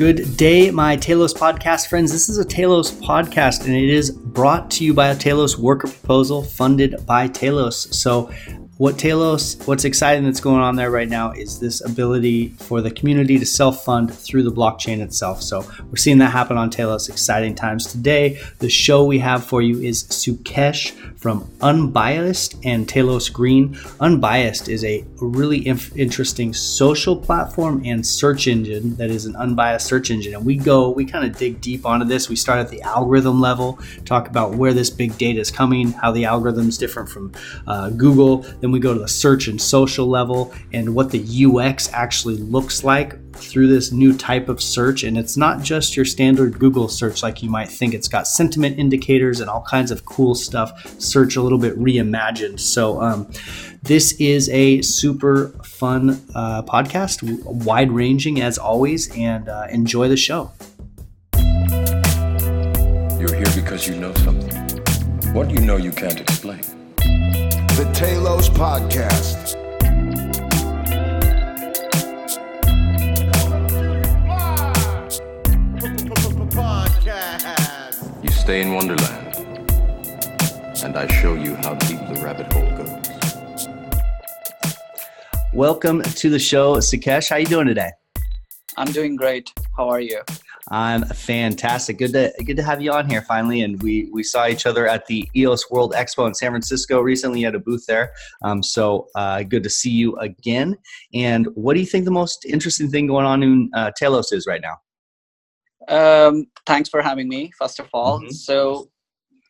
Good day, my Telos podcast friends. This is a Telos podcast, and it is brought to you by a Telos worker proposal funded by Telos. So, what Telos, what's exciting that's going on there right now is this ability for the community to self fund through the blockchain itself. So we're seeing that happen on Telos. Exciting times today. The show we have for you is Sukesh from Unbiased and Telos Green. Unbiased is a really inf- interesting social platform and search engine that is an unbiased search engine. And we go, we kind of dig deep onto this. We start at the algorithm level, talk about where this big data is coming, how the algorithm is different from uh, Google. Then then we go to the search and social level and what the UX actually looks like through this new type of search. And it's not just your standard Google search like you might think. It's got sentiment indicators and all kinds of cool stuff. Search a little bit reimagined. So, um, this is a super fun uh, podcast, wide ranging as always, and uh, enjoy the show. You're here because you know something. What you know you can't explain the Telos Podcast. Stay in Wonderland, and I show you how deep the rabbit hole goes. Welcome to the show, Sukesh. How you doing today? I'm doing great. How are you? I'm fantastic. Good to good to have you on here finally. And we we saw each other at the EOS World Expo in San Francisco recently. You had a booth there, um, so uh, good to see you again. And what do you think the most interesting thing going on in uh, Telos is right now? Um, thanks for having me. First of all, mm-hmm. so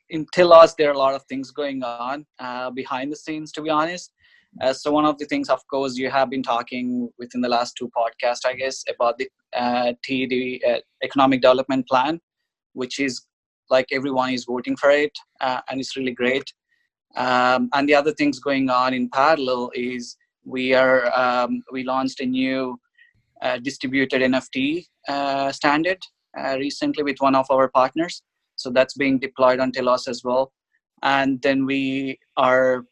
in Telos there are a lot of things going on uh, behind the scenes. To be honest, uh, so one of the things, of course, you have been talking within the last two podcasts, I guess, about the uh, TD uh, Economic Development Plan, which is like everyone is voting for it, uh, and it's really great. Um, and the other things going on in parallel is we are um, we launched a new uh, distributed NFT uh, standard recently with one of our partners. So that's being deployed on Telos as well. And then we are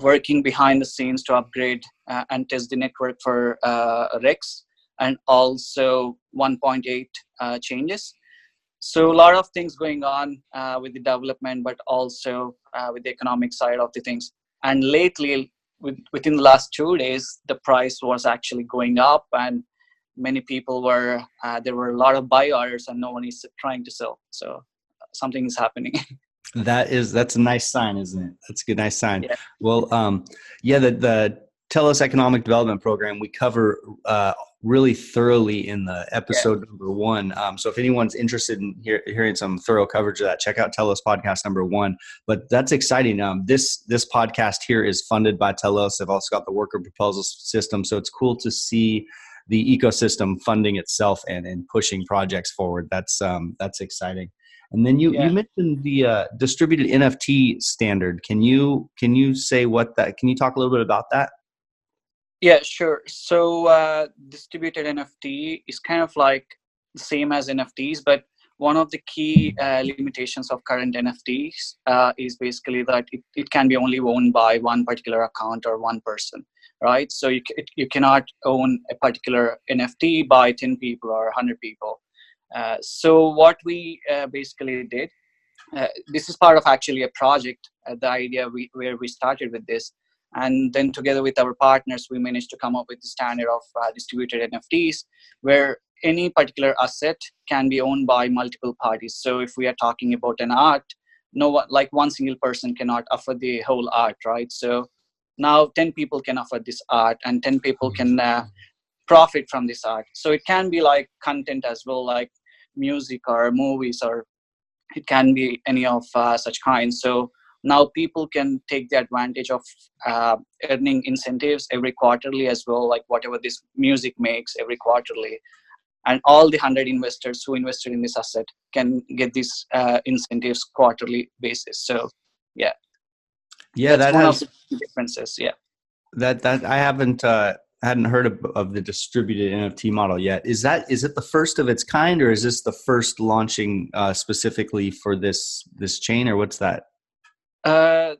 working behind the scenes to upgrade uh, and test the network for uh, REX and also 1.8 uh, changes. So a lot of things going on uh, with the development, but also uh, with the economic side of the things. And lately, with, within the last two days, the price was actually going up, and many people were uh, there were a lot of buy orders, and no one is trying to sell. So something is happening. That is that's a nice sign, isn't it? That's a good nice sign. Yeah. Well, um, yeah, the the Telos Economic Development Program we cover uh, really thoroughly in the episode yeah. number one. Um, so if anyone's interested in hear, hearing some thorough coverage of that, check out Telos podcast number one. But that's exciting. Um, this this podcast here is funded by Telos. They've also got the worker proposal system, so it's cool to see the ecosystem funding itself and, and pushing projects forward. That's um, that's exciting. And then you, yeah. you mentioned the uh, distributed NFT standard. Can you can you say what that? Can you talk a little bit about that? Yeah, sure. So uh, distributed NFT is kind of like the same as NFTs, but one of the key uh, limitations of current NFTs uh, is basically that it, it can be only owned by one particular account or one person, right? So you, you cannot own a particular NFT by 10 people or 100 people. Uh, so what we uh, basically did, uh, this is part of actually a project, uh, the idea we, where we started with this. And then together with our partners, we managed to come up with the standard of uh, distributed NFTs, where any particular asset can be owned by multiple parties. So if we are talking about an art, no one, like one single person cannot offer the whole art, right? So now 10 people can offer this art and 10 people can uh, profit from this art. So it can be like content as well like music or movies or it can be any of uh, such kinds so now people can take the advantage of uh, earning incentives every quarterly as well like whatever this music makes every quarterly. And all the 100 investors who invested in this asset can get these uh, incentives quarterly basis. So yeah yeah That's that has differences yeah that that i haven't uh hadn't heard of, of, the distributed NFT model yet. Is that is it the first of its kind, or is this the first launching uh, specifically for this this chain, or what's that? Uh,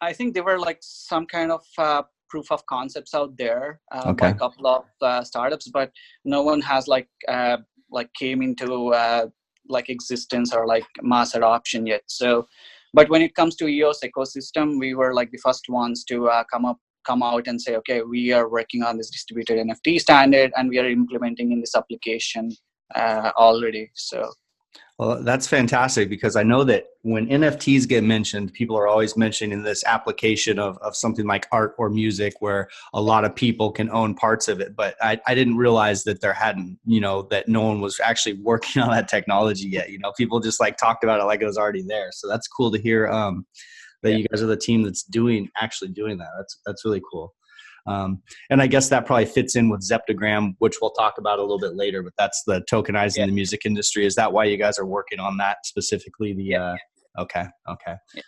I think there were like some kind of uh, proof of concepts out there uh, okay. by a couple of uh, startups, but no one has like uh, like came into uh, like existence or like mass adoption yet. So, but when it comes to EOS ecosystem, we were like the first ones to uh, come up come out and say, okay, we are working on this distributed NFT standard and we are implementing in this application uh, already. So well, that's fantastic because I know that when NFTs get mentioned, people are always mentioning this application of, of something like art or music where a lot of people can own parts of it. But I, I didn't realize that there hadn't, you know, that no one was actually working on that technology yet. You know, people just like talked about it like it was already there. So that's cool to hear um, that yeah. you guys are the team that's doing actually doing that. That's that's really cool. Um, and I guess that probably fits in with Zeptagram, which we'll talk about a little bit later. But that's the tokenizing yeah. the music industry. Is that why you guys are working on that specifically? The yeah. uh, okay, okay, yeah.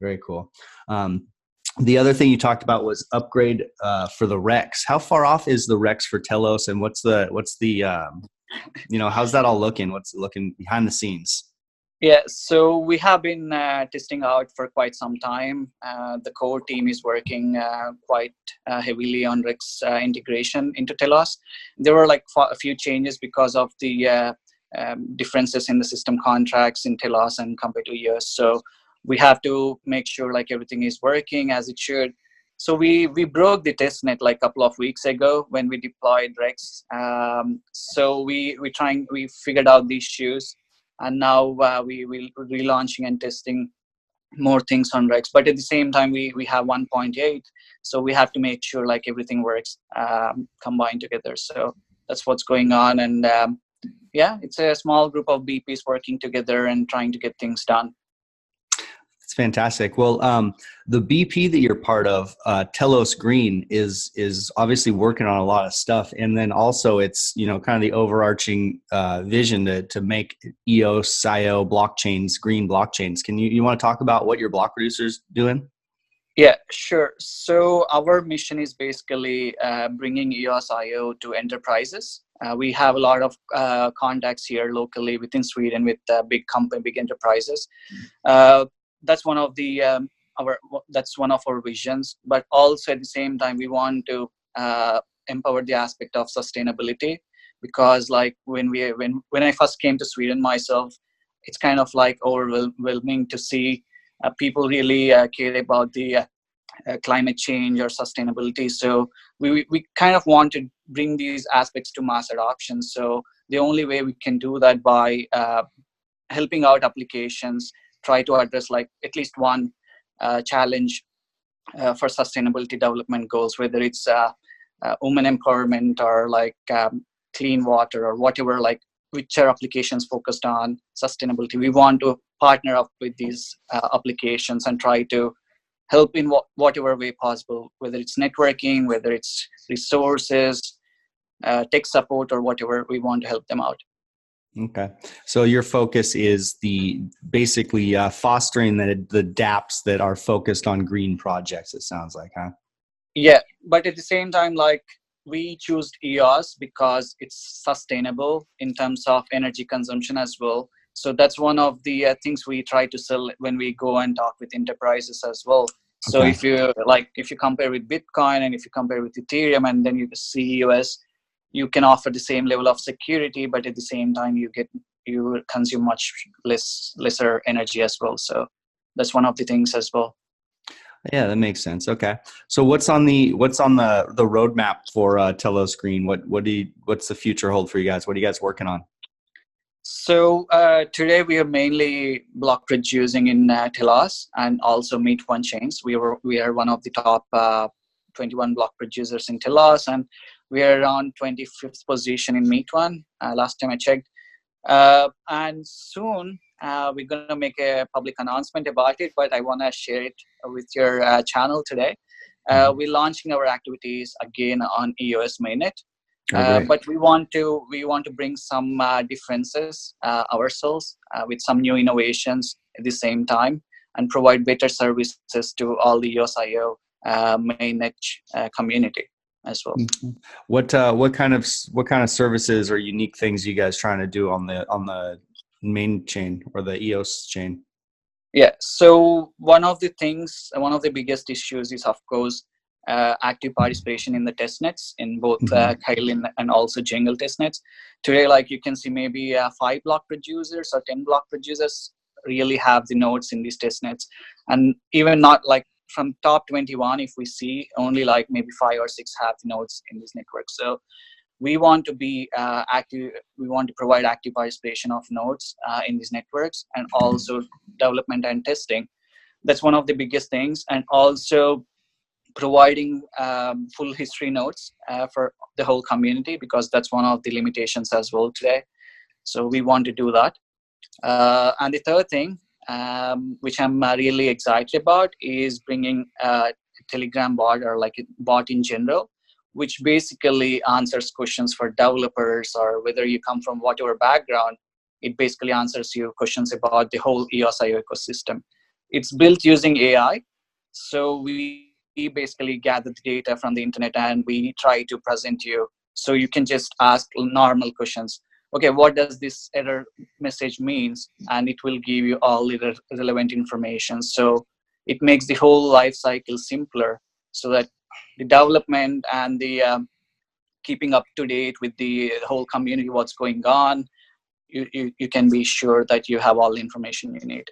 very cool. Um, the other thing you talked about was upgrade uh, for the Rex. How far off is the Rex for Telos, and what's the what's the um, you know how's that all looking? What's looking behind the scenes? Yeah, so we have been uh, testing out for quite some time. Uh, the core team is working uh, quite uh, heavily on Rex uh, integration into Telos. There were like a few changes because of the uh, um, differences in the system contracts in Telos and compared to EOS. So we have to make sure like everything is working as it should. So we we broke the testnet like a couple of weeks ago when we deployed Rex. Um, so we we trying we figured out the issues and now uh, we will relaunching and testing more things on Rex. But at the same time, we we have 1.8, so we have to make sure like everything works um, combined together. So that's what's going on, and um, yeah, it's a small group of BPs working together and trying to get things done. It's fantastic. Well, um, the BP that you're part of, uh, Telos Green, is is obviously working on a lot of stuff, and then also it's you know kind of the overarching uh, vision to to make EOS IO blockchains green blockchains. Can you you want to talk about what your block producers doing? Yeah, sure. So our mission is basically uh, bringing EOS IO to enterprises. Uh, we have a lot of uh, contacts here locally within Sweden with uh, big company, big enterprises. Uh, that's one of the um, our that's one of our visions but also at the same time we want to uh, empower the aspect of sustainability because like when we when when i first came to sweden myself it's kind of like overwhelming to see uh, people really uh, care about the uh, uh, climate change or sustainability. So we we kind of want to bring these aspects to mass adoption. So the only way we can do that by uh, helping out applications try to address like at least one uh, challenge uh, for sustainability development goals, whether it's uh, uh women empowerment or like um, clean water or whatever, like which are applications focused on sustainability. We want to partner up with these uh, applications and try to help in wh- whatever way possible, whether it's networking, whether it's resources, tech support, or whatever. We want to help them out. Okay, so your focus is the basically uh, fostering the the DApps that are focused on green projects. It sounds like, huh? Yeah, but at the same time, like we choose EOS because it's sustainable in terms of energy consumption as well. So that's one of the uh, things we try to sell when we go and talk with enterprises as well. So okay. if you like, if you compare with Bitcoin and if you compare with Ethereum, and then you see EOS, you can offer the same level of security but at the same time you get you consume much less lesser energy as well. So that's one of the things as well. Yeah that makes sense. Okay. So what's on the what's on the the roadmap for uh, telos green? What what do you what's the future hold for you guys? What are you guys working on? So uh, today we are mainly block producing in uh, telos and also meet one chains. We were we are one of the top uh, 21 block producers in telos and we are on 25th position in Meet One uh, last time I checked. Uh, and soon uh, we're going to make a public announcement about it, but I want to share it with your uh, channel today. Uh, mm-hmm. we're launching our activities again on EOS mainnet. Uh, but we want to we want to bring some differences ourselves with some new innovations at the same time and provide better services to all the EOSIO mainnet community as well. Mm-hmm. What uh, what kind of what kind of services or unique things you guys trying to do on the on the main chain or the EOS chain? Yeah. So one of the things, one of the biggest issues is of course uh, active participation in the testnets in both uh, Kylin and also Jungle testnets. Today, like you can see, maybe uh, five block producers or ten block producers really have the nodes in these testnets, and even not like from top 21, if we see only like maybe five or six the nodes in this network. So we want to be uh, active. We want to provide active participation of nodes uh, in these networks, and also development and testing. That's one of the biggest things, and also providing um, full history nodes uh, for the whole community because that's one of the limitations as well today. So we want to do that. Uh, and the third thing, um, which I'm uh, really excited about, is bringing a Telegram bot or like a bot in general, which basically answers questions for developers or whether you come from whatever background. It basically answers you questions about the whole EOSIO ecosystem. It's built using AI, so we basically gather the data from the internet and we try to present you so you can just ask normal questions okay what does this error message means? And it will give you all the relevant information. So it makes the whole life cycle simpler so that the development and the um, keeping up to date with the whole community what's going on you, you, you can be sure that you have all the information you need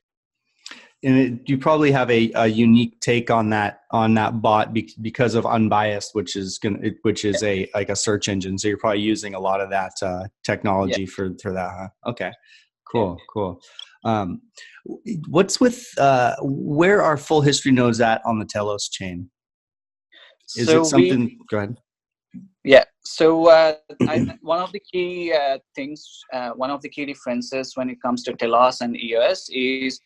and it, you probably have a, a unique take on that on that bot be, because of unbiased which is going to which is a like a search engine. So you're probably using a lot of that uh, technology for for that huh? okay. Cool cool. Um, what's with uh, where are full history nodes at on the telos chain? Is So it we- something go ahead. Yeah. So uh, I, one of the key uh, things, uh, one of the key differences when it comes to Telos and EOS is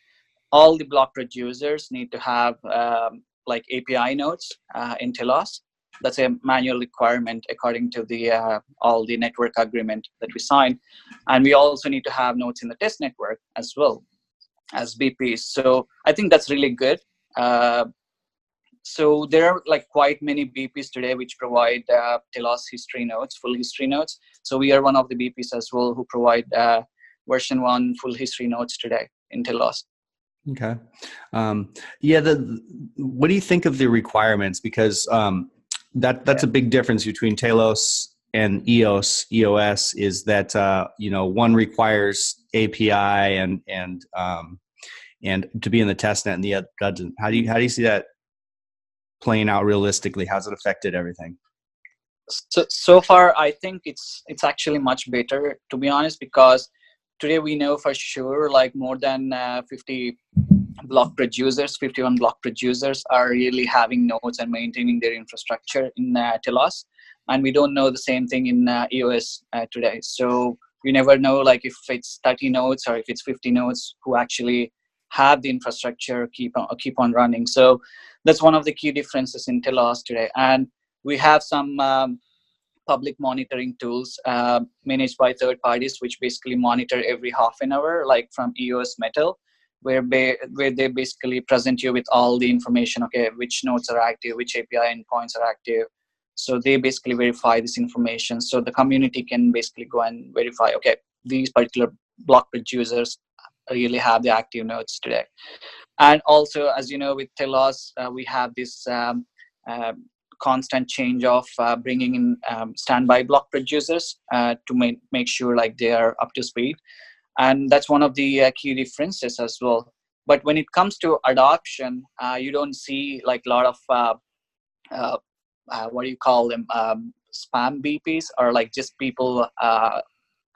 all the block producers need to have um, like API nodes uh, in Telos. That's a manual requirement according to the uh, all the network agreement that we sign, and we also need to have nodes in the test network as well as BPs. So I think that's really good. Uh, so there are like quite many BPs today which provide uh, Telos history nodes, full history nodes. So we are one of the BPs as well who provide uh, version one full history nodes today in Telos. Okay. Um, yeah. The what do you think of the requirements? Because um, that that's a big difference between Telos and EOS. EOS is that uh, you know one requires API and and um, and to be in the test net, and the other doesn't. How do you how do you see that playing out realistically? How's it affected everything? So so far, I think it's it's actually much better to be honest because today we know for sure like more than uh, 50 block producers 51 block producers are really having nodes and maintaining their infrastructure in uh, telos. And we don't know the same thing in uh, eos uh, today. So you never know like if it's 30 nodes or if it's 50 nodes who actually have the infrastructure keep on keep on running. So that's one of the key differences in telos today. And we have some um, public monitoring tools uh, managed by third parties, which basically monitor every half an hour, like from EOS Metal, where, ba- where they basically present you with all the information. Okay, which nodes are active, which API endpoints are active. So they basically verify this information. So the community can basically go and verify. Okay, these particular block producers really have the active nodes today. And also, as you know, with Telos, uh, we have this. Um, um, constant change of uh, bringing in um, standby block producers uh, to make, make sure like they are up to speed. And that's one of the uh, key differences as well. But when it comes to adoption uh, you don't see like a lot of uh, uh, what do you call them um, spam bps or like just people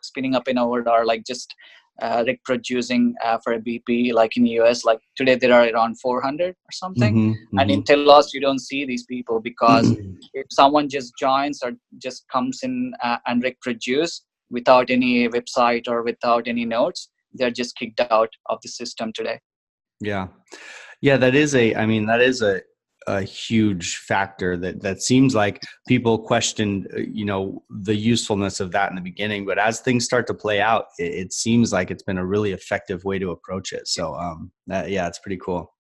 spinning up in over or like just uh, reproducing uh, for a BP like in the US. Like today there are around 400 or something. Mm-hmm, And in Telos you don't see these people because if someone just joins or just comes in uh, and reproduce without any website or without any notes, they're just kicked out of the system today. Yeah, yeah, that is a. I mean, that is a a huge factor that that seems like people questioned you know the usefulness of that in the beginning but as things start to play out it, it seems like it's been a really effective way to approach it. So um that, yeah it's pretty cool.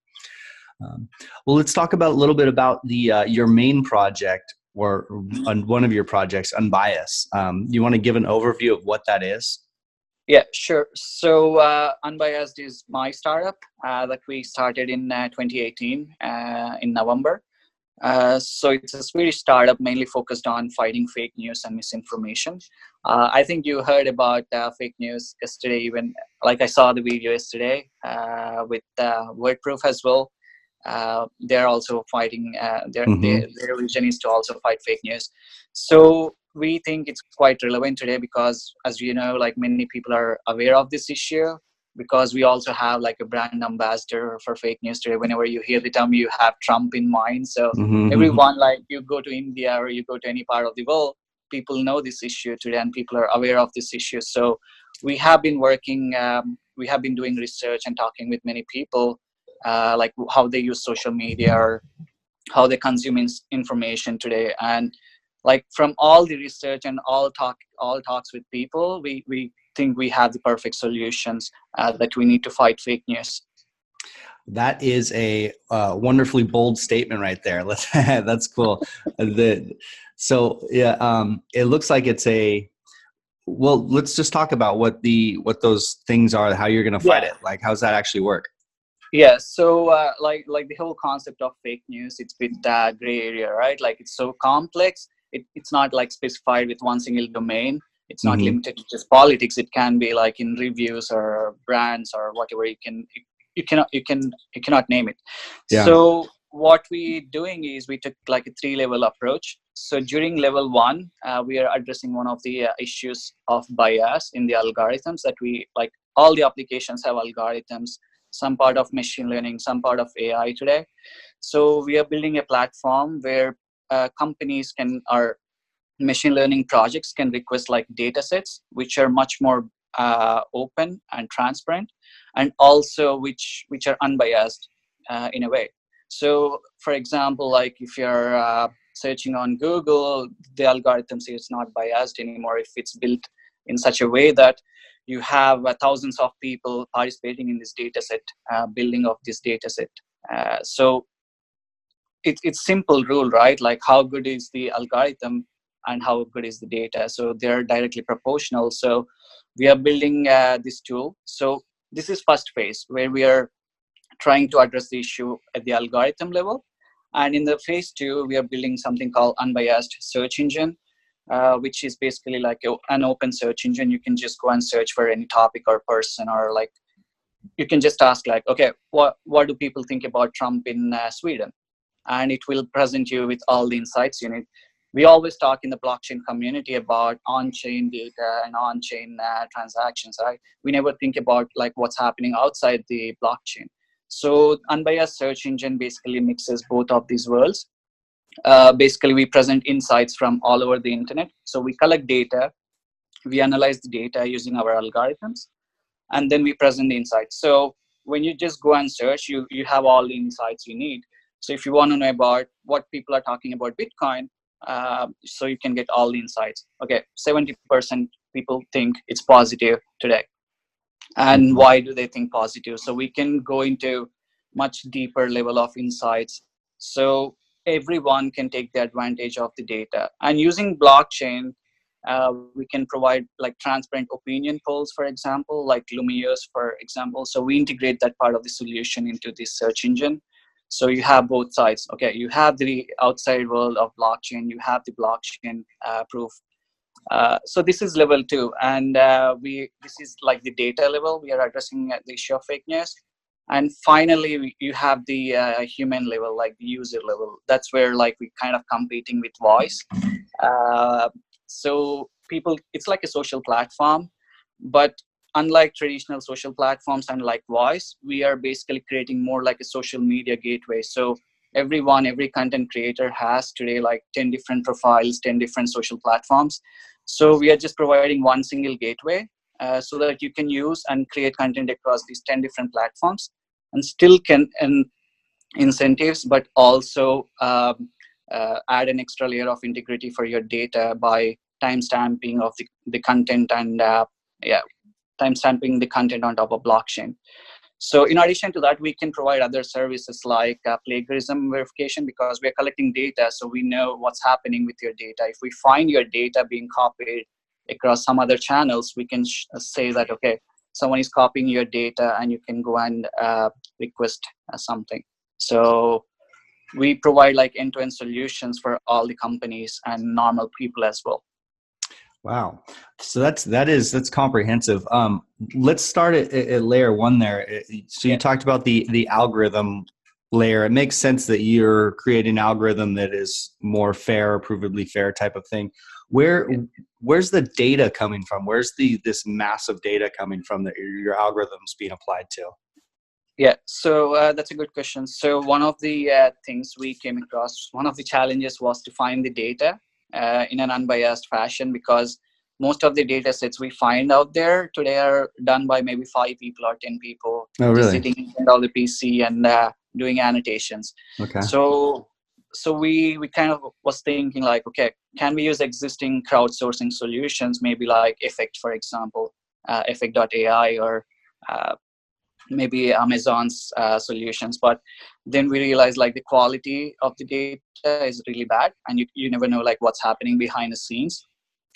Um, well let's talk about a little bit about the uh, your main project or on one of your projects unbiased. Um, you want to give an overview of what that is yeah, sure. So uh, Unbiased is my startup uh, that we started in uh, 2018 uh, in November. Uh, so it's a Swedish startup mainly focused on fighting fake news and misinformation. Uh, I think you heard about uh, fake news yesterday, even like I saw the video yesterday uh, with uh, Wordproof as well. Uh, they're also fighting. their, Mhm. their their vision is to also fight fake news. So we think it's quite relevant today because, as you know, like many people are aware of this issue because we also have like a brand ambassador for fake news today. Whenever you hear the term, you have Trump in mind. So Mhm. everyone like you go to india or you go to any part of the world people know this issue today and people are aware of this issue so we have been working um, we have been doing research and talking with many people uh, like how they use social media or how they consume ins- information today and like from all the research and all talk all talks with people we we think we have the perfect solutions uh, that we need to fight fake news That is a uh, wonderfully bold statement right there. Let's, that's cool. the, so yeah, um, it looks like it's a. Well, let's just talk about what the what those things are. How you're going to fight Yeah. it. Like, how's that actually work? yeah so uh, like like the whole concept of fake news it's with that gray area right like it's so complex it, it's not like specified with one single domain it's not Mhm. limited to just politics it can be like in reviews or brands or whatever you can you cannot you can you cannot name it Yeah. so what we doing is we took like a three level approach so during level one uh, we are addressing one of the uh, issues of bias in the algorithms that we like all the applications have algorithms some part of machine learning, some part of AI today. So we are building a platform where uh, companies can or machine learning projects can request like data sets which are much more uh, open and transparent and also which which are unbiased uh, in a way. So for example like if you're uh, searching on google the algorithm says it's not biased anymore if it's built in such a way that you have uh, thousands of people participating in this data set uh, building of this data set. Uh, so it, it's simple rule right? Like how good is the algorithm and how good is the data? So they're directly proportional. So we are building uh, this tool. So this is first phase where we are trying to address the issue at the algorithm level. And in the phase two we are building something called unbiased search engine uh, which is basically like a, an open search engine. You can just go and search for any topic or person or like you can just ask like okay what what do people think about trump in uh, sweden and it will present you with all the insights you need. We always talk in the blockchain community about on-chain data and on-chain uh, transactions right? We never think about like what's happening outside the blockchain. So unbiased search engine basically mixes both of these worlds. Uh, basically we present insights from all over the internet. So we collect data we analyze the data using our algorithms and then we present the insights. So when you just go and search you you have all the insights you need so if you want to know about what people are talking about bitcoin uh, so you can get all the insights. Okay 70% people think it's positive today. And why do they think positive? So we can go into much deeper level of insights. So everyone can take the advantage of the data. And using blockchain uh, we can provide like transparent opinion polls for example like Lumeos for example. So we integrate that part of the solution into this search engine so you have both sides okay? You have the outside world of blockchain you have the blockchain uh, proof. Uh, so this is level two and uh, we this is like the data level. We are addressing the issue of fake news. And finally you have the uh, human level like the user level. That's where like we kind of competing with voice. Uh, so people it's like a social platform but unlike traditional social platforms and like voice we are basically creating more like a social media gateway. So everyone every content creator has today like 10 different profiles 10 different social platforms. So we are just providing one single gateway uh, so that you can use and create content across these 10 different platforms and still can and incentives but also um, uh, add an extra layer of integrity for your data by timestamping of the, the content and uh, yeah timestamping the content on top of blockchain. So in addition to that we can provide other services like uh, plagiarism verification because we're collecting data so we know what's happening with your data. If we find your data being copied across some other channels we can sh- say that okay someone is copying your data and you can go and uh, request uh, something. So we provide like end-to-end solutions for all the companies and normal people as well wow. So that's that is that's comprehensive. Um let's start at, at layer one there. So you yeah. talked about the the algorithm layer. It makes sense that you're creating an algorithm that is more fair provably fair type of thing. Where where's the data coming from? Where's the this massive data coming from that your algorithms being applied to? Yeah. So uh, that's a good question. So one of the uh, things we came across one of the challenges was to find the data uh, in an unbiased fashion because most of the data sets we find out there today are done by maybe five people or 10 people oh, really? sitting in all the pc and uh, doing annotations okay so so we we kind of was thinking like okay can we use existing crowdsourcing solutions maybe like effect for example uh, effect.ai or uh, maybe amazon's uh, solutions but then we realized like the quality of the data is really bad and you, you never know like what's happening behind the scenes.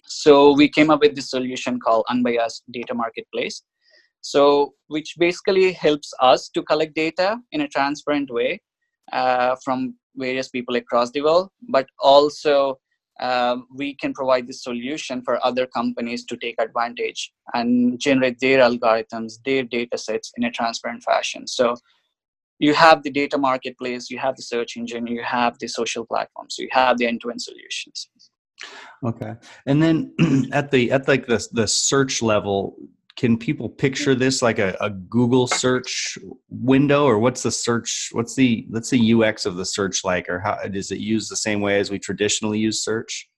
So we came up with this solution called unbiased data marketplace. So which basically helps us to collect data in a transparent way uh, from various people across the world, but also um, we can provide this solution for other companies to take advantage and generate their algorithms, their data sets in a transparent fashion. So you have the data marketplace, you have the search engine, you have the social platforms, you have the end-to-end solutions. Okay, and then at the at like the the search level, can people picture this like a, a, google search window or what's the search what's the let's say ux of the search like or how does it use the same way as we traditionally use search?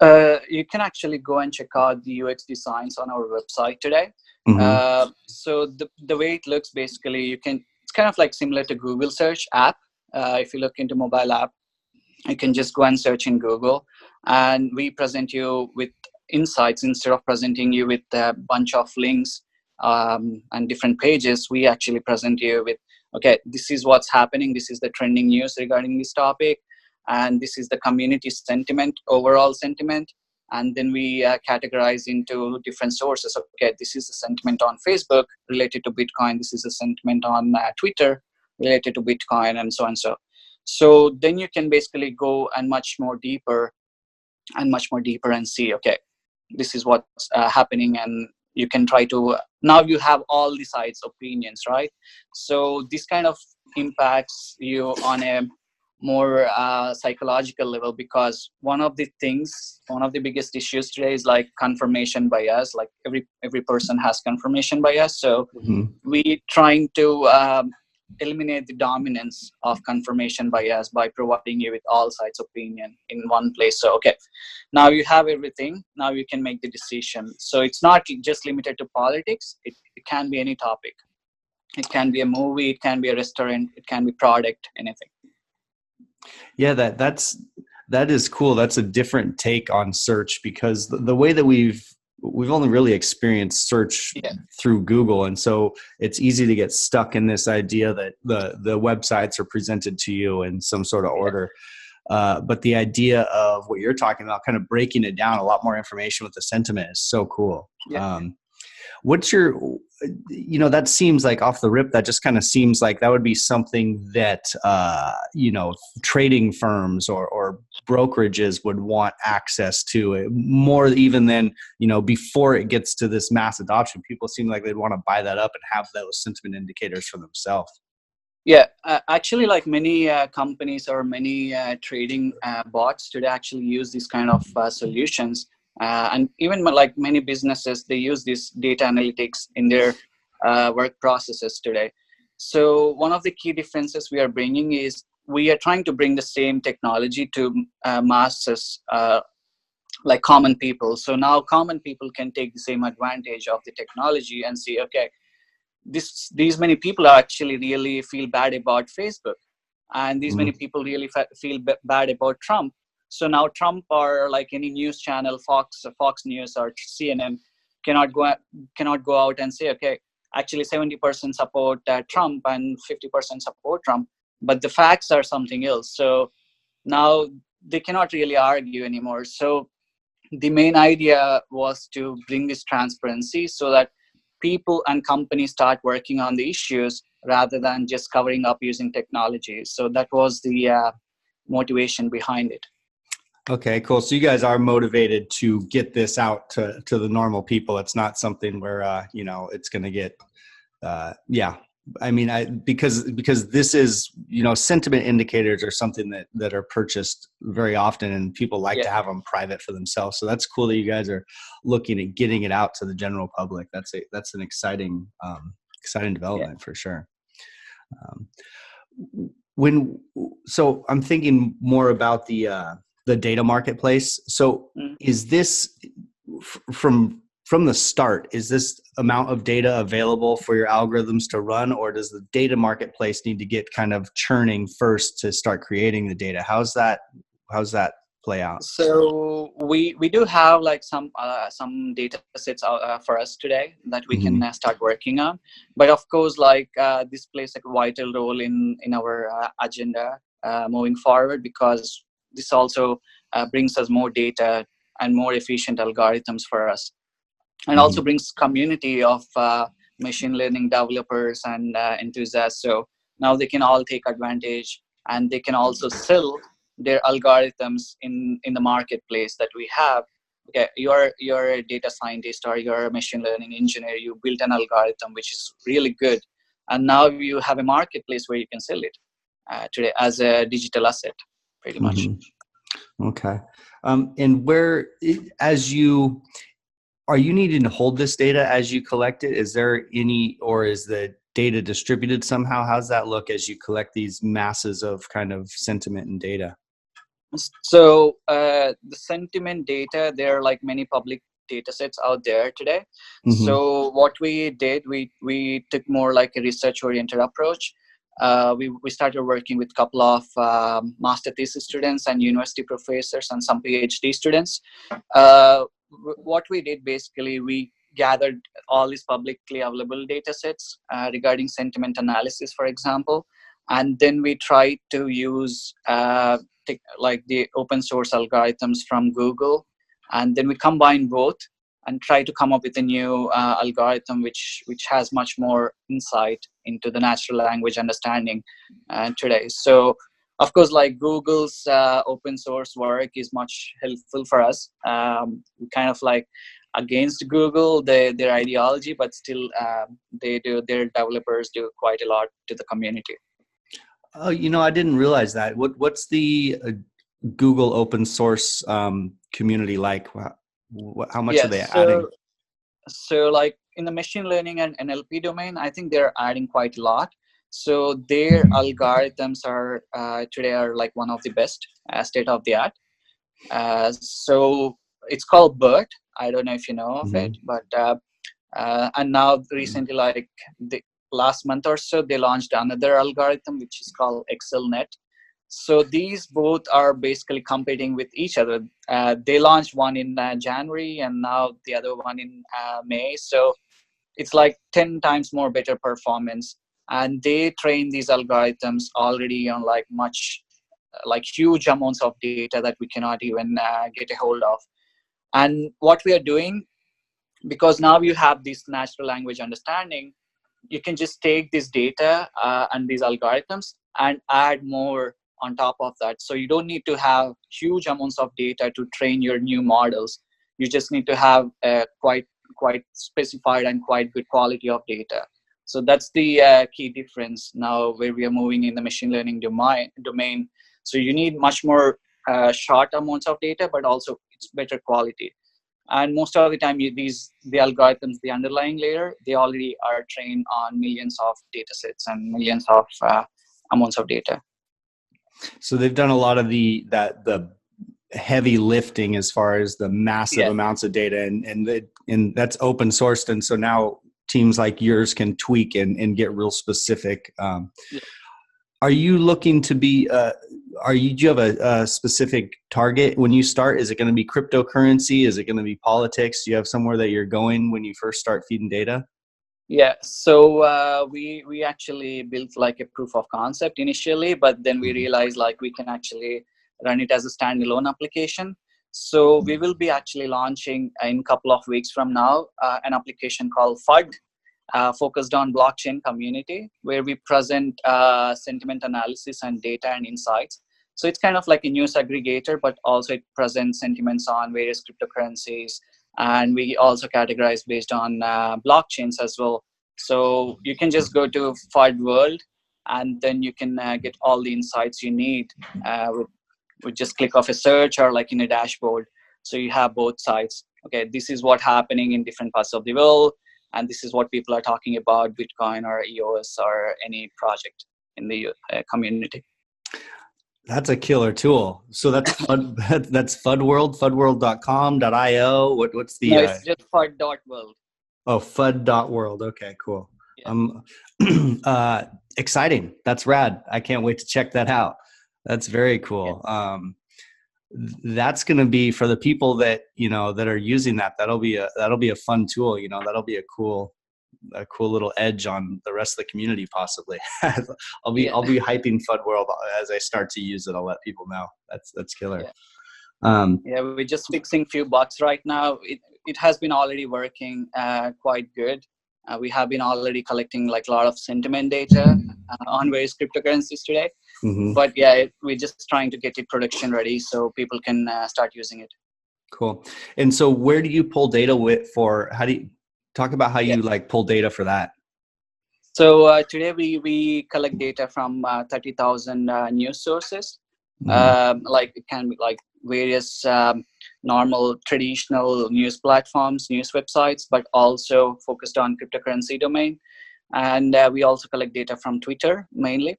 Uh, you can actually go and check out the ux designs on our website today. Mm-hmm. uh, so the, the way it looks basically you can it's kind of like similar to google search app. Uh, if you look into mobile app you can just go and search in google and we present you with insights instead of presenting you with a bunch of links um, and different pages we actually present you with okay this is what's happening this is the trending news regarding this topic and this is the community sentiment overall sentiment and then we uh, categorize into different sources. Okay this is the sentiment on facebook related to bitcoin this is the sentiment on uh, twitter related to bitcoin and so and so. So then you can basically go and much more deeper and much more deeper and see okay this is what's uh, happening and you can try to now you have all the sides opinions right so this kind of impacts you on a more uh, psychological level because one of the things one of the biggest issues today is like confirmation bias like every every person has confirmation bias so mm-hmm. we trying to um, eliminate the dominance of confirmation bias by providing you with all sides opinion in one place. So okay now you have everything. Now you can make the decision. So it's not just limited to politics. It, it can be any topic. It can be a movie. It can be a restaurant. It can be product anything. Yeah that that's that is cool. That's a different take on search because the, the way that we've we've only really experienced search yeah. through Google, and so it's easy to get stuck in this idea that the the websites are presented to you in some sort of order. Uh, but the idea of what you're talking about, kind of breaking it down, a lot more information with the sentiment is so cool. Yeah. Um, what's your you know that seems like off the rip that just kind of seems like that would be something that uh, you know trading firms or, or brokerages would want access to it more even than you know before it gets to this mass adoption people seem like they'd want to buy that up and have those sentiment indicators for themselves. Yeah uh, actually like many uh, companies or many uh, trading uh, bots today actually use these kind of uh, solutions uh, and even like many businesses they use this data analytics in their work processes today. So one of the key differences we are bringing is we are trying to bring the same technology to uh, masses uh, like common people. So now common people can take the same advantage of the technology and see okay this these many people are actually really feel bad about facebook. And these mm-hmm. many people really fa- feel b- bad about trump. So now Trump or like any news channel, Fox, Fox News or CNN, cannot go cannot go out and say, okay, actually 70% support uh, Trump and 50% support Trump, but the facts are something else. So now they cannot really argue anymore. So the main idea was to bring this transparency so that people and companies start working on the issues rather than just covering up using technology. So that was the uh, motivation behind it. Okay, cool. So you guys are motivated to get this out to to the normal people. It's not something where uh, you know it's going to get. Uh, yeah, I mean, I because because this is you know sentiment indicators are something that that are purchased very often, and people like Yeah. to have them private for themselves. So that's cool that you guys are looking at getting it out to the general public. That's a that's an exciting um, exciting development for sure. Um, when so I'm thinking more about the uh, the data marketplace. So Mm. is this f- from from the start? Is this amount of data available for your algorithms to run, or does the data marketplace need to get kind of churning first to start creating the data? How's that? How's that play out? So we we do have like some uh, some data sets out, uh, for us today that we can uh, start working on. But of course, like uh, this plays like a vital role in in our uh, agenda uh, moving forward because this also uh, brings us more data and more efficient algorithms for us, and also brings community of uh, machine learning developers and uh, enthusiasts. So now they can all take advantage and they can also sell their algorithms in in the marketplace that we have okay you're you're a data scientist or you're a machine learning engineer you built an algorithm which is really good and now you have a marketplace where you can sell it uh, today as a digital asset pretty much Mhm. Okay. Um, and where, as you, are you needing to hold this data as you collect it? Is there any, or is the data distributed somehow? How's that look as you collect these masses of kind of sentiment and data? so uh, the sentiment data there are like many public data sets out there today Mhm. so what we did we we took more like a research oriented approach uh, we, we started working with a couple of um, master thesis students and university professors and some phd students uh, what we did basically we gathered all these publicly available data sets uh, regarding sentiment analysis for example and then we tried to use uh, tech- like the open source algorithms from google and then we combine both and try to come up with a new uh, algorithm which which has much more insight into the natural language understanding uh, today. So of course like google's uh, open source work is much helpful for us um, kind of like against google their, their ideology but still um, they do their developers do quite a lot to the community Oh, you know, I didn't realize that. What, what's the uh, Google open source um, community like? Wha- How much are they so, adding? So, like in the machine learning and NLP domain, I think they're adding quite a lot. So their algorithms are uh, today are like one of the best, uh, state of the art. Uh, so it's called BERT. I don't know if you know of it, but uh, uh, and now recently, like the last month or so, they launched another algorithm which is called XLNet. So these both are basically competing with each other. Uh, they launched one in uh, January and now the other one in uh, May. So it's like 10 times more better performance. And they train these algorithms already on like much, like huge amounts of data that we cannot even uh, get a hold of. And what we are doing, because now you have this natural language understanding, you can just take this data uh, and these algorithms and add more on top of that. So you don't need to have huge amounts of data to train your new models. You just need to have a quite quite specified and quite good quality of data. So that's the uh, key difference now where we are moving in the machine learning domain. domain. So you need much more uh, short amounts of data, but also it's better quality. And most of the time, you, these the algorithms, the underlying layer, they already are trained on millions of data sets and millions of uh, amounts of data. So they've done a lot of the that the heavy lifting as far as the massive Yeah. amounts of data and and the, and that's open sourced and so now teams like yours can tweak and, and get real specific um, Yeah. are you looking to be uh, are you do you have a, a specific target when you start? Is it going to be cryptocurrency? Is it going to be politics? Do you have somewhere that you're going when you first start feeding data? Yeah, so uh, we we actually built like a proof of concept initially, but then we realized like we can actually run it as a standalone application. So we will be actually launching in a couple of weeks from now uh, an application called FUD, uh, focused on blockchain community, where we present uh, sentiment analysis and data and insights. So it's kind of like a news aggregator, but also it presents sentiments on various cryptocurrencies, and we also categorize based on uh, blockchains as well. So you can just go to FUD World, and then you can uh, get all the insights you need uh, with, with just click off a search or like in a dashboard. So you have both sides. Okay, this is what happening in different parts of the world and this is what people are talking about bitcoin or eos or any project in the uh, community. That's a killer tool. So that's fud, that's fudworld fudworld.com.io what, what's the no, it's uh, just fud.world oh fud.world okay cool. Yeah. um uh exciting. That's rad. I can't wait to check that out that's very cool yeah. um that's going to be for the people that you know that are using that that'll be a that'll be a fun tool you know that'll be a cool a cool little edge on the rest of the community possibly i'll be yeah. i'll be hyping fud world as i start to use it i'll let people know that's that's killer yeah. um yeah we're just fixing few bugs right now it, it has been already working uh, quite good uh, we have been already collecting like a lot of sentiment data uh, on various cryptocurrencies today Mm-hmm. But yeah, it, we're just trying to get it production ready so people can uh, start using it. Cool. And so, where do you pull data with for? How do you talk about how you yeah. like pull data for that? So uh, today we we collect data from uh, thirty thousand uh, news sources. Mm-hmm. Um, like it can be like various um, normal traditional news platforms, news websites, but also focused on cryptocurrency domain. And uh, we also collect data from Twitter mainly.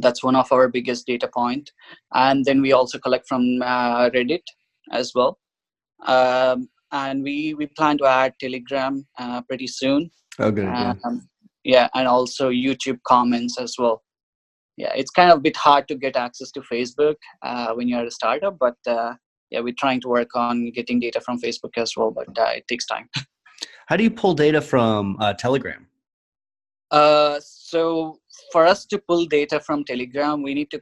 That's one of our biggest data point. And then we also collect from uh, reddit as well. Um, and we we plan to add telegram uh, pretty soon. Oh good um, yeah. yeah and also youtube comments as well. Yeah it's kind of a bit hard to get access to facebook uh, when you're a startup but uh, yeah we're trying to work on getting data from facebook as well but uh, it takes time how do you pull data from uh, telegram uh, so for us to pull data from Telegram, we need to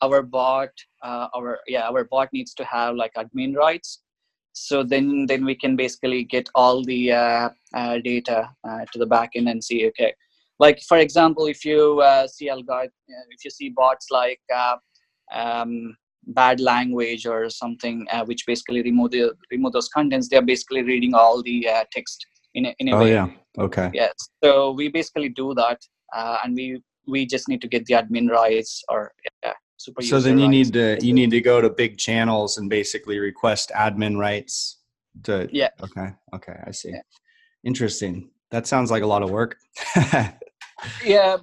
our bot, uh, our yeah, our bot needs to have like admin rights. So then then we can basically get all the uh, uh, data uh, to the backend and see okay. Like for example, if you uh, see algorithm, if you see bots like um, bad language or something which basically remove the remove those contents, they're basically reading all the text in a, in a way. oh, way. yeah. Okay. Yes. So we basically do that, uh, and we we just need to get the admin rights or yeah, super. So then you rights. need to you need to go to big channels and basically request admin rights. To yeah. Okay. Okay. I see. Yeah. Interesting. That sounds like a lot of work. yeah,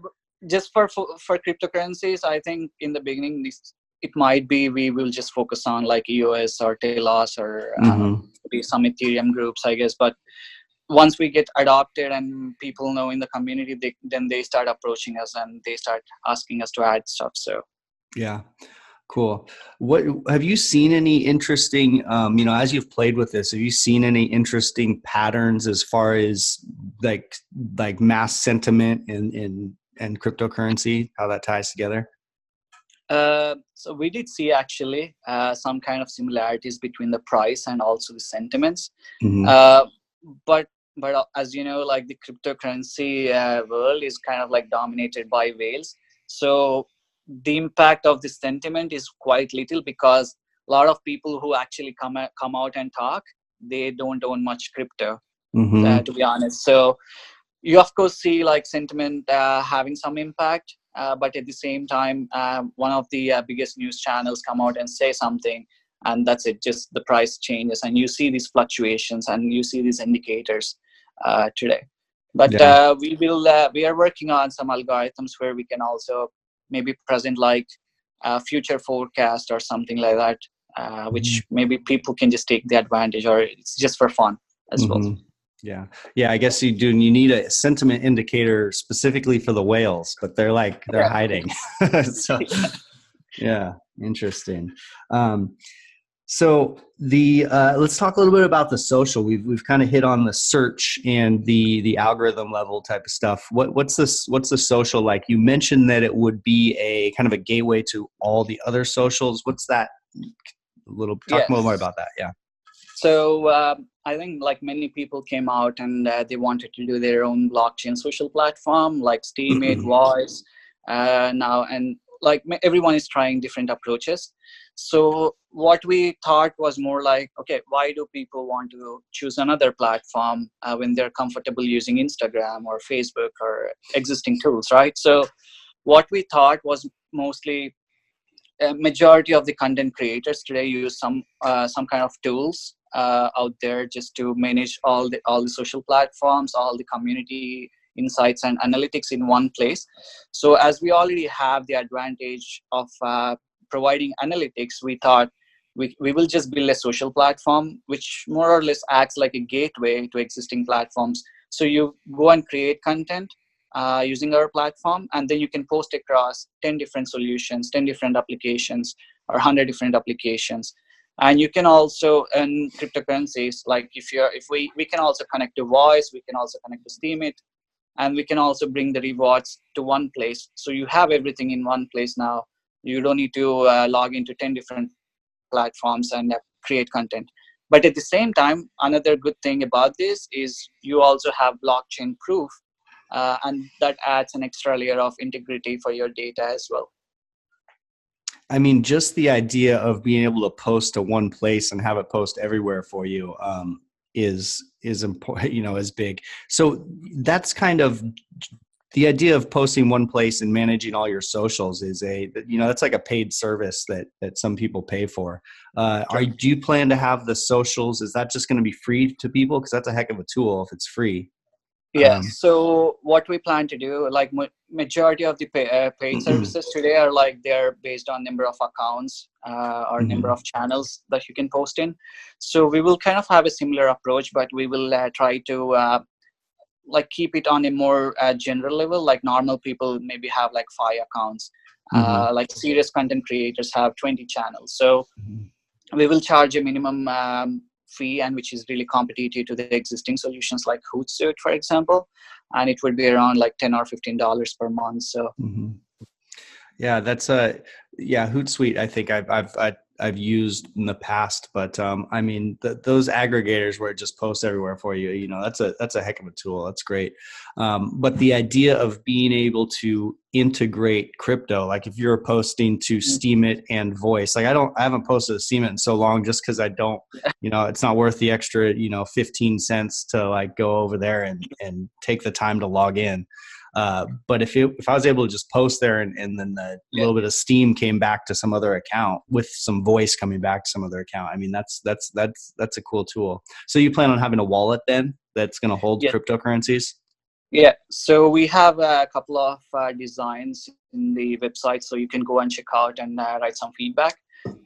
just for, for for cryptocurrencies, I think in the beginning this it might be we will just focus on like EOS or Telos or um, mm-hmm. maybe some Ethereum groups, I guess. But once we get adopted and people know in the community they, then they start approaching us and they start asking us to add stuff so yeah cool what have you seen any interesting um, you know as you've played with this have you seen any interesting patterns as far as like like mass sentiment and and and cryptocurrency how that ties together uh, so we did see actually uh, some kind of similarities between the price and also the sentiments mm-hmm. uh, but but uh, as you know like the cryptocurrency uh, world is kind of like dominated by whales so the impact of this sentiment is quite little because a lot of people who actually come out, come out and talk they don't own much crypto mm-hmm. uh, to be honest so you of course see like sentiment uh, having some impact but at the same time uh, one of the biggest news channels come out and say something and that's it just the price changes and you see these fluctuations and you see these indicators uh, today. But yeah. uh, we will uh, we are working on some algorithms where we can also maybe present like a future forecast or something like that, uh, which mm-hmm. maybe people can just take the advantage or it's just for fun as mm-hmm. well. Yeah, yeah. I guess you do. You need a sentiment indicator specifically for the whales, but they're like they're yeah. hiding. so, yeah, interesting. Um, so the uh, let's talk a little bit about the social. We've we've kind of hit on the search and the the algorithm level type of stuff. What what's this? What's the social like? You mentioned that it would be a kind of a gateway to all the other socials. What's that? A little talk yes. more about that. Yeah. So um, I think like many people came out and uh, they wanted to do their own blockchain social platform like Steemit, Voice, uh, now, and like everyone is trying different approaches. So what we thought was more like, okay, why do people want to choose another platform uh, when they're comfortable using Instagram or Facebook or existing tools, right? So what we thought was mostly a majority of the content creators today use some uh, some kind of tools uh, out there just to manage all the all the social platforms, all the community insights and analytics in one place. So as we already have the advantage of uh, providing analytics, we thought we, we will just build a social platform which more or less acts like a gateway to existing platforms. So you go and create content uh, using our platform, and then you can post across 10 different solutions, 10 different applications, or 100 different applications. And you can also in cryptocurrencies. Like if you're, if we, we can also connect to Voice, we can also connect to Steemit and we can also bring the rewards to one place. So you have everything in one place now. You don't need to uh, log into 10 different platforms and uh, create content. But at the same time, another good thing about this is you also have blockchain proof uh, and that adds an extra layer of integrity for your data as well i mean just the idea of being able to post to one place and have it post everywhere for you um, is is important you know is big. So that's kind of the idea of posting one place and managing all your socials is a you know that's like a paid service that that some people pay for. Uh, are do you plan to have the socials? Is that just going to be free to people? Because that's a heck of a tool if it's free yeah um, so what we plan to do like majority of the pay, uh, paid services today are like they're based on number of accounts uh, or mm-hmm. number of channels that you can post in so we will kind of have a similar approach but we will uh, try to uh, like keep it on a more uh, general level like normal people maybe have like five accounts uh, mm-hmm. like serious content creators have 20 channels so mm-hmm. we will charge a minimum um, fee and which is really competitive to the existing solutions like Hootsuite, for example. And it would be around like 10 or $15 per month. So, mm-hmm. yeah, that's a, yeah, Hootsuite. I think I've, I've, I've I've used in the past, but um, I mean those aggregators where it just posts everywhere for you, you know, that's a that's a heck of a tool. That's great. Um, but the idea of being able to integrate crypto, like if you're posting to mm-hmm. Steemit and Voice, like I don't, I haven't posted a Steemit in so long just because I don't, you know, it's not worth the extra, you know, fifteen cents to like go over there and and take the time to log in. Uh, but if it, if I was able to just post there and, and then the yeah. little bit of steam came back to some other account with some voice coming back to some other account, I mean that's that's that's that's a cool tool. So you plan on having a wallet then that's going to hold yeah. cryptocurrencies? Yeah. So we have a couple of uh, designs in the website, so you can go and check out and uh, write some feedback.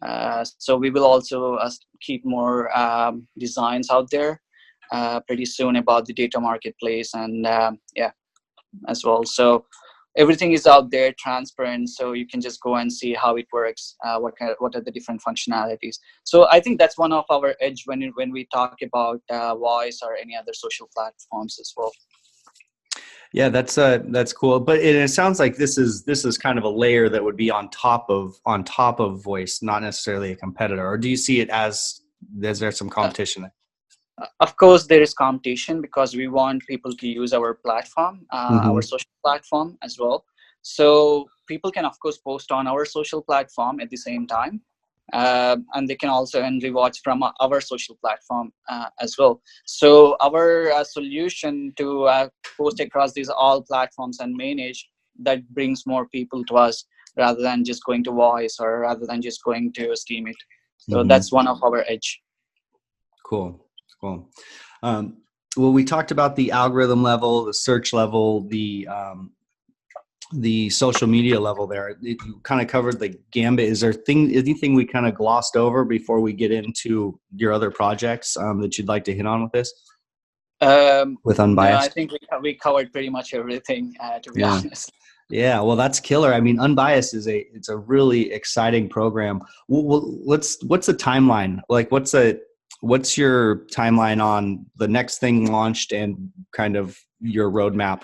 Uh, so we will also uh, keep more um, designs out there uh, pretty soon about the data marketplace and um, yeah as well. So everything is out there, transparent, so you can just go and see how it works. Uh, what kind of, what are the different functionalities? So I think that's one of our edge when when we talk about uh, voice or any other social platforms as well. Yeah, that's uh, that's cool. But it, it, sounds like this is this is kind of a layer that would be on top of on top of voice, not necessarily a competitor. Or do you see it as is there some competition? Uh, of course there is competition because we want people to use our platform uh, mm-hmm. our social platform as well. So people can of course post on our social platform at the same time uh, and they can also earn rewards from our social platform uh, as well. So our uh, solution to uh, post across these all platforms and manage that brings more people to us rather than just going to voice or rather than just going to Steemit so mm-hmm. that's one of our edge. Cool Cool. Um, well, we talked about the algorithm level, the search level, the um, the social media level. There, you kind of covered the gambit. Is there thing anything we kind of glossed over before we get into your other projects um, that you'd like to hit on with this? Um, with unbiased, no, I think we, we covered pretty much everything. Uh, to be yeah. honest. Yeah, well, that's killer. I mean, unbiased is a it's a really exciting program. Well, well, let's what's the timeline? Like, what's a what's your timeline on the next thing launched and kind of your roadmap?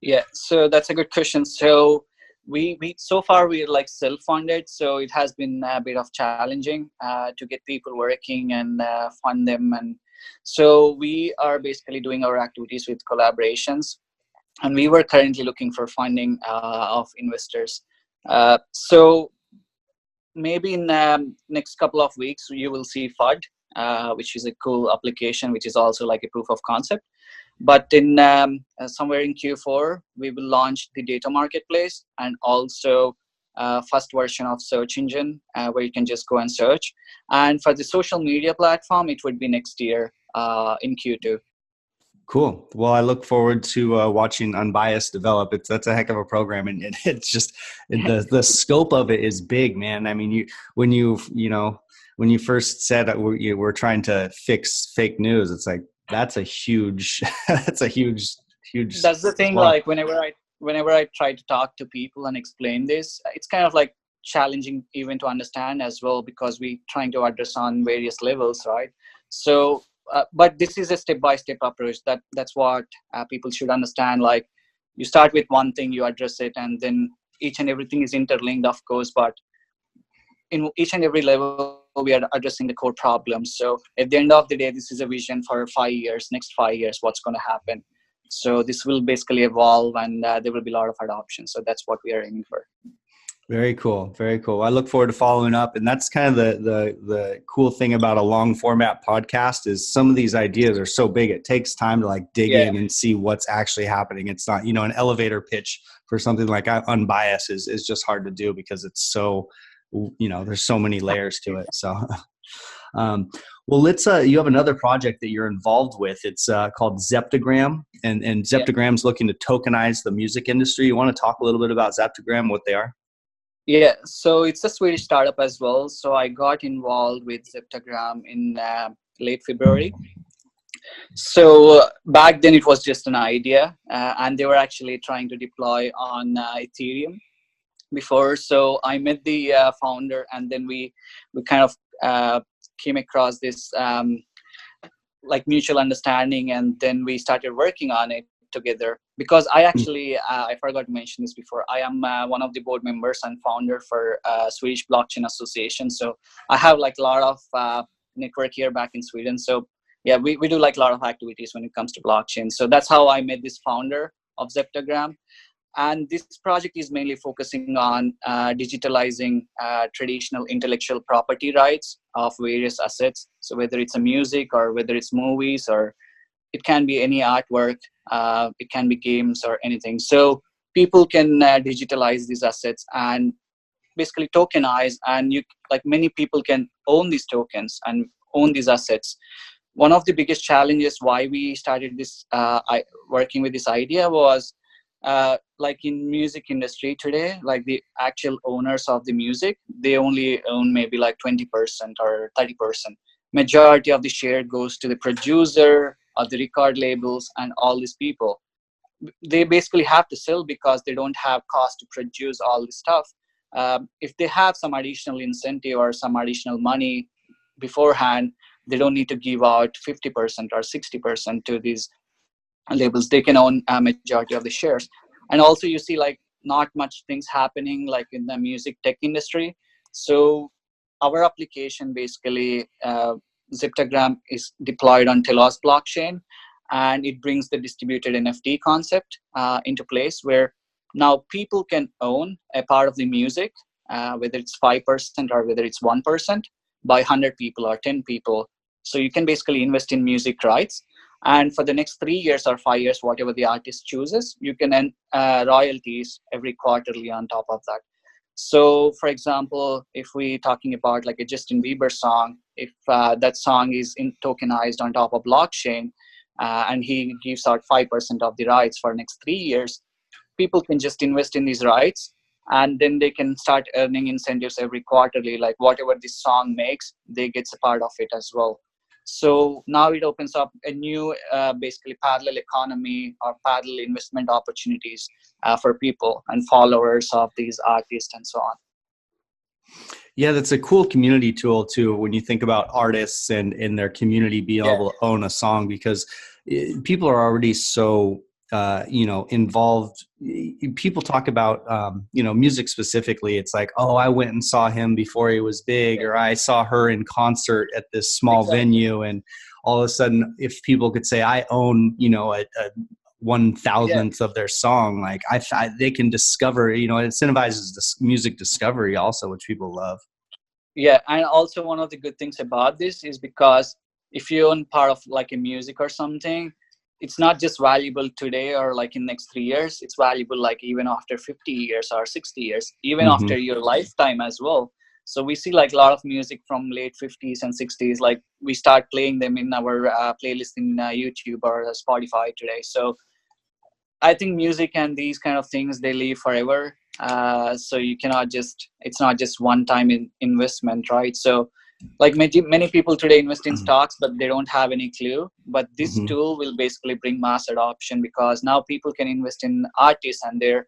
Yeah, so that's a good question. So we, we so far we're like self-funded, so it has been a bit of challenging uh, to get people working and uh, fund them and So we are basically doing our activities with collaborations, and we were currently looking for funding uh, of investors. Uh, so maybe in um, next couple of weeks you will see FUD, uh, which is a cool application, which is also like a proof of concept. But in um, uh, somewhere in Q4, we will launch the data marketplace and also uh, first version of search engine uh, where you can just go and search. And for the social media platform, it would be next year uh, in Q2. Cool. Well, I look forward to uh, watching Unbiased develop. It's that's a heck of a program, and it, it's just the the scope of it is big, man. I mean, you when you you know when you first said that we're, you, we're trying to fix fake news, it's like that's a huge that's a huge huge. That's the thing. Like whenever I whenever I try to talk to people and explain this, it's kind of like challenging even to understand as well because we're trying to address on various levels, right? So uh, but this is a step-by-step approach. That that's what uh, people should understand. Like you start with one thing you address it and then each and everything is interlinked of course but in each and every level we are addressing the core problems so at the end of the day this is a vision for five years next five years what's going to happen. So this will basically evolve and uh, there will be a lot of adoption. So that's what we are aiming for very cool. Very cool. I look forward to following up. And that's kind of the the the cool thing about a long format podcast is some of these ideas are so big it takes time to like dig yeah. in and see what's actually happening. It's not, you know, an elevator pitch for something like unbiased is is just hard to do because it's so you know, there's so many layers to it. So um, well, let's. Uh, you have another project that you're involved with. It's uh, called Zeptagram, and and Zeptagram's yeah. looking to tokenize the music industry. You want to talk a little bit about Zeptagram, what they are? Yeah, so it's a Swedish startup as well. So I got involved with Zeptagram in uh, late February. So uh, back then it was just an idea, uh, and they were actually trying to deploy on uh, Ethereum before. So I met the uh, founder, and then we we kind of came across this um, like mutual understanding, and then we started working on it together because I hmm. actually uh, I forgot to mention this before. I am uh, one of the board members and founder for uh, Swedish Blockchain Association. So I have like a lot of uh, network here back in Sweden. So yeah, we, we do like a lot of activities when it comes to blockchain. So that's how I met this founder of Zeptagram. And this project is mainly focusing on uh, digitalizing uh, traditional intellectual property rights of various assets. So whether it's a music or whether it's movies or it can be any artwork uh, it can be games or anything. So people can uh, digitalize these assets and basically tokenize and you like many people can own these tokens and own these assets. One of the biggest challenges why we started this uh, I, working with this idea was uh, like in music industry today like the actual owners of the music they only own maybe like 20% or 30% majority of the share goes to the producer the record labels and all these people. They basically have to sell because they don't have cost to produce all this stuff. Um, if they have some additional incentive or some additional money beforehand they don't need to give out 50% or 60% to these labels. They can own a majority of the shares. And also you see like not much things happening like in the music tech industry. So our application basically uh, Zeptagram is deployed on Telos blockchain, and it brings the distributed NFT concept uh, into place where now people can own a part of the music, uh, whether it's 5% or whether it's 1%, by 100 people or 10 people. So you can basically invest in music rights. And for the next three years or five years, whatever the artist chooses, you can earn uh, royalties every quarterly on top of that. So, for example, if we're talking about like a Justin Bieber song, if uh, that song is in tokenized on top of blockchain, uh, and he gives out five percent of the rights for next three years, people can just invest in these rights, and then they can start earning incentives every quarterly. Like whatever this song makes, they get a part of it as well. So now it opens up a new, uh, basically parallel economy or parallel investment opportunities uh, for people and followers of these artists and so on. Yeah, that's a cool community tool too. When you think about artists and in their community being yeah. able to own a song, because eh, people are already so uh, you know involved people talk about um, you know music specifically it's like oh i went and saw him before he was big or i saw her in concert at this small exactly. venue and all of a sudden if people could say i own you know a, a one thousandth yeah. of their song like I, I, they can discover you know it incentivizes this music discovery also which people love yeah and also one of the good things about this is because if you own part of like a music or something it's not just valuable today or like in next three years. It's valuable like even after 50 years or 60 years even mm-hmm. after your lifetime as well. So we see like a lot of music from late 50s and 60s like we start playing them in our uh, playlist in uh, youtube or uh, spotify today. So i think music and these kind of things they live forever. Uh, so you cannot just it's not just one time in investment right? So like many, many people today invest in mm-hmm. stocks but they don't have any clue but this mm-hmm. tool will basically bring mass adoption because now people can invest in artists and they're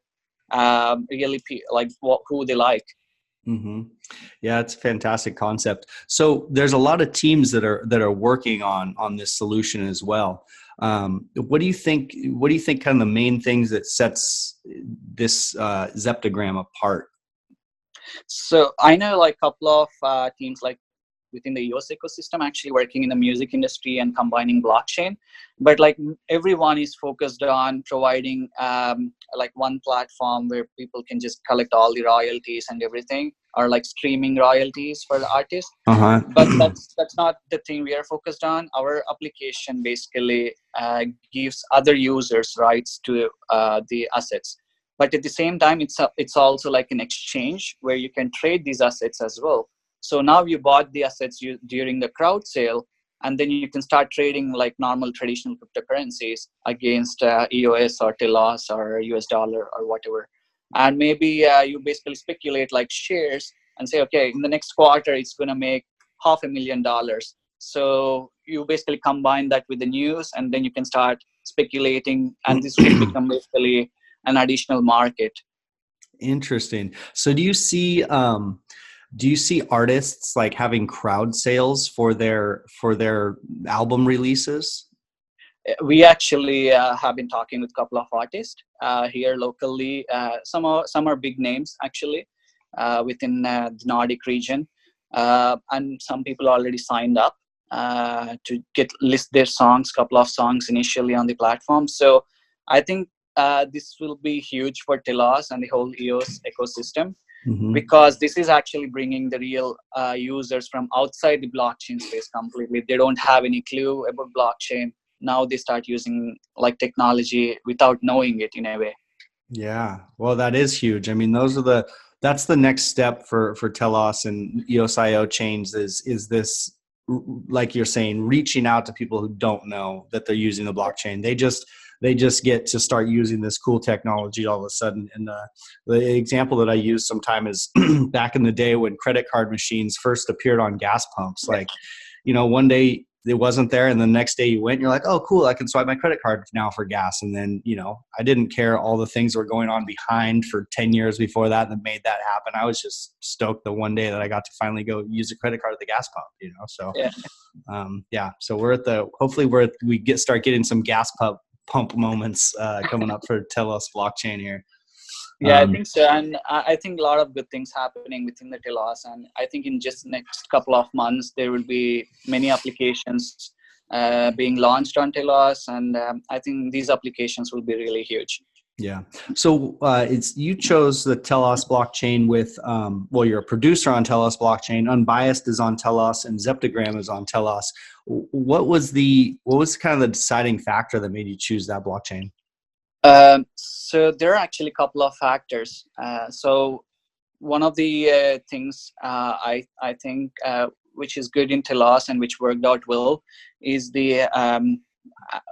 um, really like what, who they like mm-hmm. yeah it's a fantastic concept so there's a lot of teams that are that are working on on this solution as well um, what do you think what do you think kind of the main things that sets this uh, zeptagram apart so i know like a couple of uh, teams like within the EOS ecosystem actually working in the music industry and combining blockchain. But like everyone is focused on providing um, like one platform where people can just collect all the royalties and everything or like streaming royalties for the artist. Uh-huh. But that's that's not the thing we are focused on. Our application basically uh, gives other users rights to uh, the assets but at the same time it's a, it's also like an exchange where you can trade these assets as well so now you bought the assets you, during the crowd sale, and then you can start trading like normal traditional cryptocurrencies against uh, EOS or Telos or US dollar or whatever. And maybe uh, you basically speculate like shares and say, okay, in the next quarter it's going to make half a million dollars. So you basically combine that with the news, and then you can start speculating, and this will become basically an additional market. Interesting. So do you see? Um, do you see artists like having crowd sales for their for their album releases? We actually uh, have been talking with a couple of artists uh, here locally. Uh, some are some are big names actually uh, within uh, the nordic region. And some people already signed up to get list their songs couple of songs initially on the platform. So i think this will be huge for telos and the whole eos ecosystem mm-hmm. because this is actually bringing the real uh, users from outside the blockchain space completely. They don't have any clue about blockchain. Now they start using like technology without knowing it in a way. Yeah. Well that is huge. I mean those are the that's the next step for for telos and eosio chains is is this like you're saying reaching out to people who don't know that they're using the blockchain. They just they just get to start using this cool technology all of a sudden. And uh, the example that I use sometime is back in the day when credit card machines first appeared on gas pumps. Like, you know, one day it wasn't there, and the next day you went, and you're like, oh, cool, I can swipe my credit card now for gas. And then, you know, I didn't care all the things that were going on behind for 10 years before that that made that happen. I was just stoked the one day that I got to finally go use a credit card at the gas pump, you know. So, yeah. Um, yeah. So we're at the hopefully we're at, we get start getting some gas pump pump moments uh, coming up for Telos blockchain here. Yeah, um, I think so, and I think a lot of good things happening within the Telos, and I think in just next couple of months there will be many applications uh, being launched on Telos, and um, I think these applications will be really huge. Yeah. So uh, it's you chose the Telos blockchain with um, well, you're a producer on Telos blockchain. Unbiased is on Telos, and Zeptagram is on Telos. What was the what was kind of the deciding factor that made you choose that blockchain? Um, so there are actually a couple of factors. Uh, so one of the uh, things uh, I I think uh, which is good in Telos and which worked out well is the um,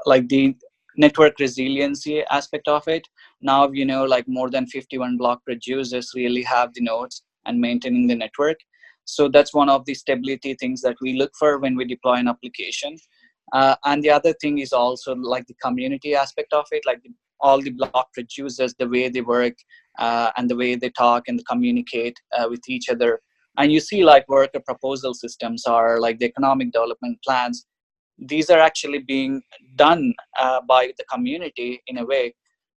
like the network resiliency aspect of it. Now you know like more than 51 block producers really have the nodes and maintaining the network. So that's one of the stability things that we look for when we deploy an application. Uh, and the other thing is also like the community aspect of it like the, all the block producers the way they work uh, and the way they talk and communicate uh, with each other. And you see like worker proposal systems are like the economic development plans these are actually being done uh, by the community in a way.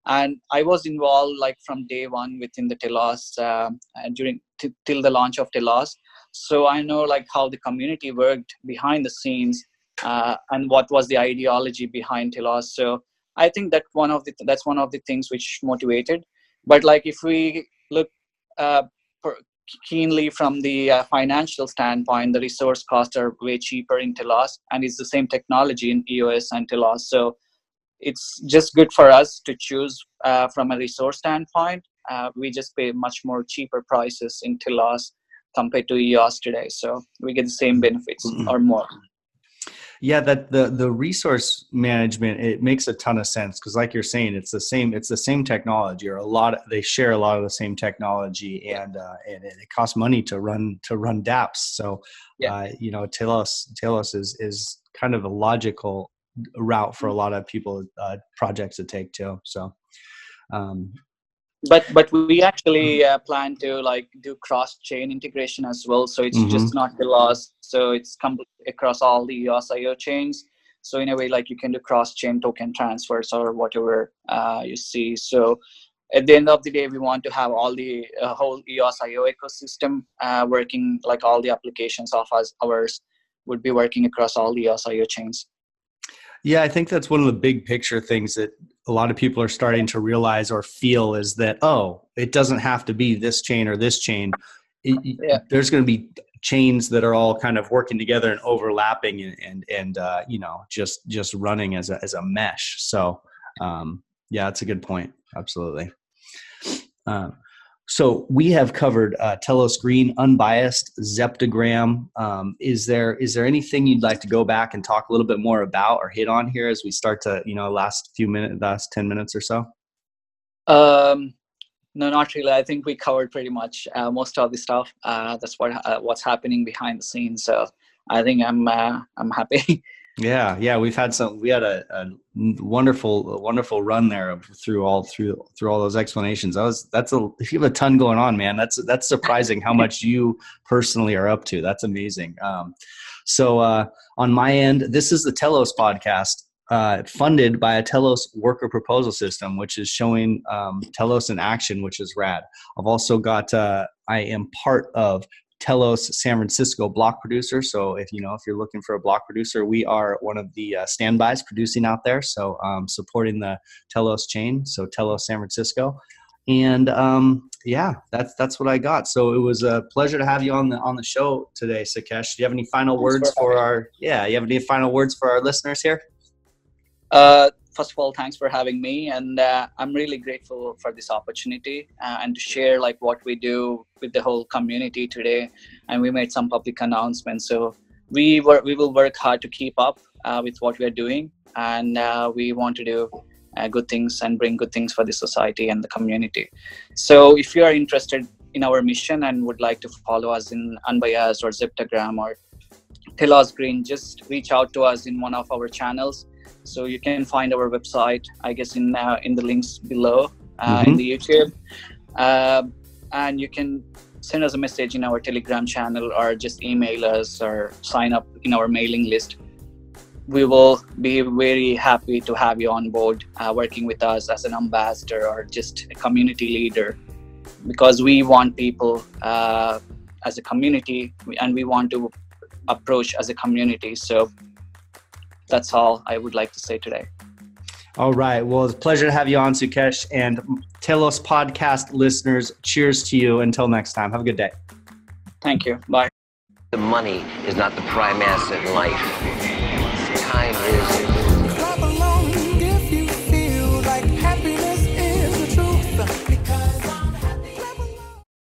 And i was involved like from day one within the telos uh, during t- till the launch of telos. So i know like how the community worked behind the scenes uh, and what was the ideology behind telos. So i think that one of the that's one of the things which motivated. But like if we look uh, keenly from the uh, financial standpoint the resource costs are way cheaper in telos and it's the same technology in eos and telos so it's just good for us to choose uh, from a resource standpoint. Uh, we just pay much more cheaper prices in Telos compared to EOS today, so we get the same benefits or more. Yeah, that the the resource management it makes a ton of sense because, like you're saying, it's the same it's the same technology or a lot. Of, they share a lot of the same technology, and uh, and it, costs money to run to run DApps. So, yeah. uh, you know, Telos Telos is is kind of a logical route for a lot of people uh, projects to take too. So, um, but but we actually mm-hmm. uh, plan to like do cross chain integration as well. So it's mm-hmm. just not Telos. So it's complete across all the EOS.io chains. So in a way, like you can do cross chain token transfers or whatever uh, you see. So at the end of the day, we want to have all the uh, whole EOS.io ecosystem uh, working, like all the applications of us, ours would be working across all the EOS.io chains. Yeah, I think that's one of the big picture things that a lot of people are starting to realize or feel is that oh, it doesn't have to be this chain or this chain. It, yeah. There's going to be chains that are all kind of working together and overlapping and and, and uh, you know just just running as a as a mesh. So um, yeah, that's a good point. Absolutely. Uh, so we have covered uh, Telos Green, unbiased, Zeptagram. Um, is there is there anything you'd like to go back and talk a little bit more about or hit on here as we start to you know last few minutes, last ten minutes or so? Um, no, not really. I think we covered pretty much uh, most of the stuff. Uh, that's what uh, what's happening behind the scenes. So I think I'm uh, I'm happy. Yeah, yeah, we've had some. We had a, a wonderful, a wonderful run there through all through through all those explanations. That was that's a if you have a ton going on, man. That's that's surprising how much you personally are up to. That's amazing. Um, so uh, on my end, this is the Telos podcast. Uh, funded by a Telos worker proposal system, which is showing um, Telos in action, which is rad. I've also got, uh, I am part of Telos San Francisco block producer. So if you know if you're looking for a block producer, we are one of the uh, standbys producing out there. So um, supporting the Telos chain. So Telos San Francisco, and um, yeah, that's that's what I got. So it was a pleasure to have you on the on the show today, Sukesh. Do you have any final words for our yeah? You have any final words for our listeners here? Uh, first of all, thanks for having me, and uh, I'm really grateful for this opportunity uh, and to share like what we do with the whole community today. And we made some public announcements, so we were we will work hard to keep up uh, with what we are doing, and uh, we want to do uh, good things and bring good things for the society and the community. So, if you are interested in our mission and would like to follow us in Unbiased or Zeptagram or Telos Green, just reach out to us in one of our channels so you can find our website, I guess, in uh, in the links below uh, mm-hmm. in the YouTube, uh, and you can send us a message in our Telegram channel or just email us or sign up in our mailing list. We will be very happy to have you on board, uh, working with us as an ambassador or just a community leader, because we want people uh, as a community and we want to approach as a community. So that's all I would like to say today. All right. Well, it's a pleasure to have you on, Sukesh. And Telos podcast listeners, cheers to you. Until next time, have a good day. Thank you. Bye. The money is not the prime asset in life. Time is.